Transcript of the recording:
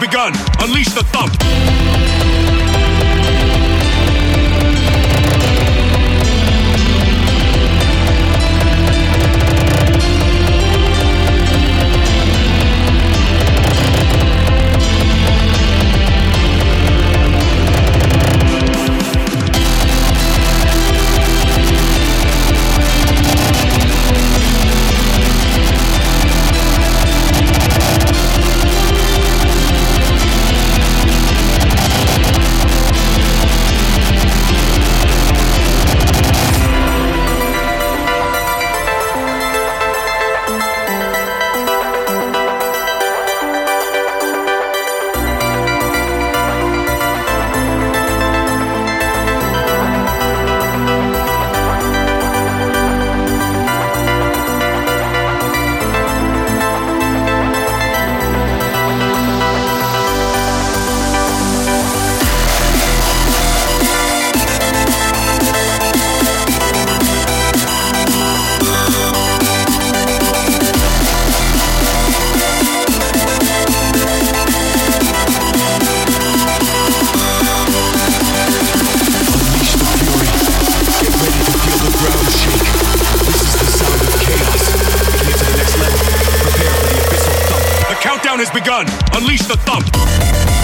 begun. Unleash the thump. countdown has begun. Unleash the thump.